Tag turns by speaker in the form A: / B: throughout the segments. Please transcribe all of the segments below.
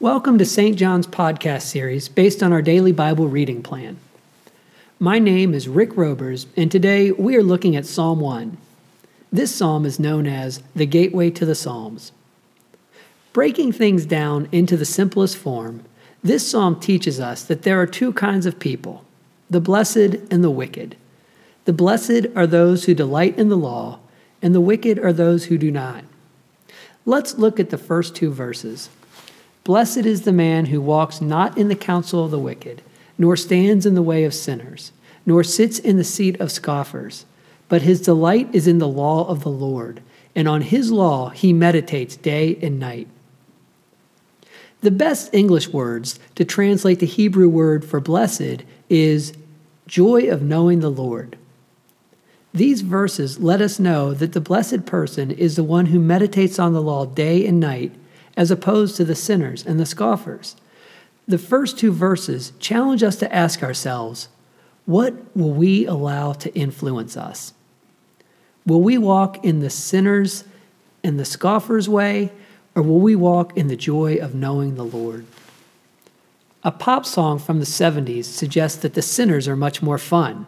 A: Welcome to St. John's podcast series based on our daily Bible reading plan. My name is Rick Robers, and today we are looking at Psalm 1. This psalm is known as the Gateway to the Psalms. Breaking things down into the simplest form, this psalm teaches us that there are two kinds of people the blessed and the wicked. The blessed are those who delight in the law, and the wicked are those who do not. Let's look at the first two verses. Blessed is the man who walks not in the counsel of the wicked, nor stands in the way of sinners, nor sits in the seat of scoffers, but his delight is in the law of the Lord, and on his law he meditates day and night. The best English words to translate the Hebrew word for blessed is joy of knowing the Lord. These verses let us know that the blessed person is the one who meditates on the law day and night, as opposed to the sinners and the scoffers. The first two verses challenge us to ask ourselves what will we allow to influence us? Will we walk in the sinners and the scoffers' way, or will we walk in the joy of knowing the Lord? A pop song from the 70s suggests that the sinners are much more fun,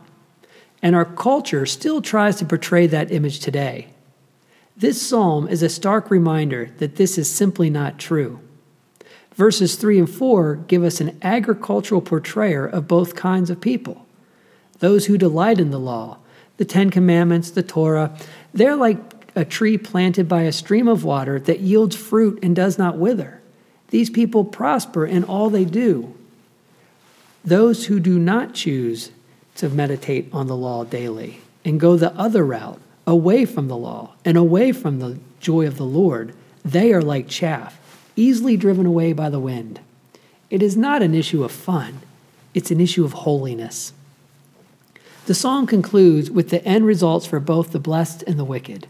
A: and our culture still tries to portray that image today. This psalm is a stark reminder that this is simply not true. Verses 3 and 4 give us an agricultural portrayer of both kinds of people. Those who delight in the law, the Ten Commandments, the Torah, they're like a tree planted by a stream of water that yields fruit and does not wither. These people prosper in all they do. Those who do not choose to meditate on the law daily and go the other route, away from the law and away from the joy of the Lord, they are like chaff, easily driven away by the wind. It is not an issue of fun, it's an issue of holiness. The song concludes with the end results for both the blessed and the wicked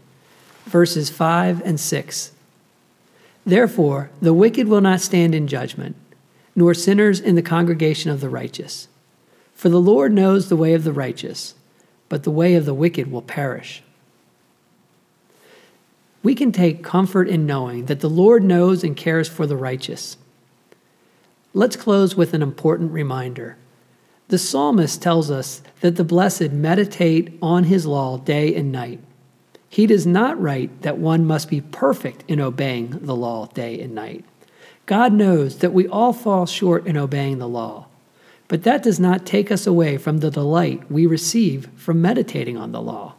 A: verses 5 and 6. Therefore, the wicked will not stand in judgment, nor sinners in the congregation of the righteous. For the Lord knows the way of the righteous, but the way of the wicked will perish. We can take comfort in knowing that the Lord knows and cares for the righteous. Let's close with an important reminder. The psalmist tells us that the blessed meditate on his law day and night. He does not write that one must be perfect in obeying the law day and night. God knows that we all fall short in obeying the law, but that does not take us away from the delight we receive from meditating on the law.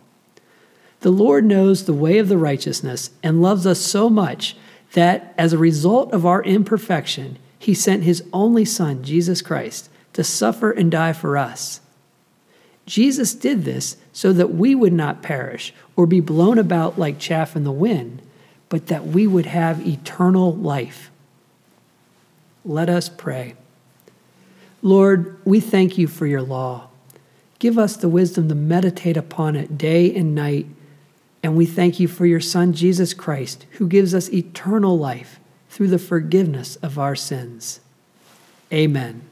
A: The Lord knows the way of the righteousness and loves us so much that as a result of our imperfection, he sent his only Son, Jesus Christ, to suffer and die for us. Jesus did this so that we would not perish or be blown about like chaff in the wind, but that we would have eternal life. Let us pray. Lord, we thank you for your law. Give us the wisdom to meditate upon it day and night. And we thank you for your Son, Jesus Christ, who gives us eternal life through the forgiveness of our sins. Amen.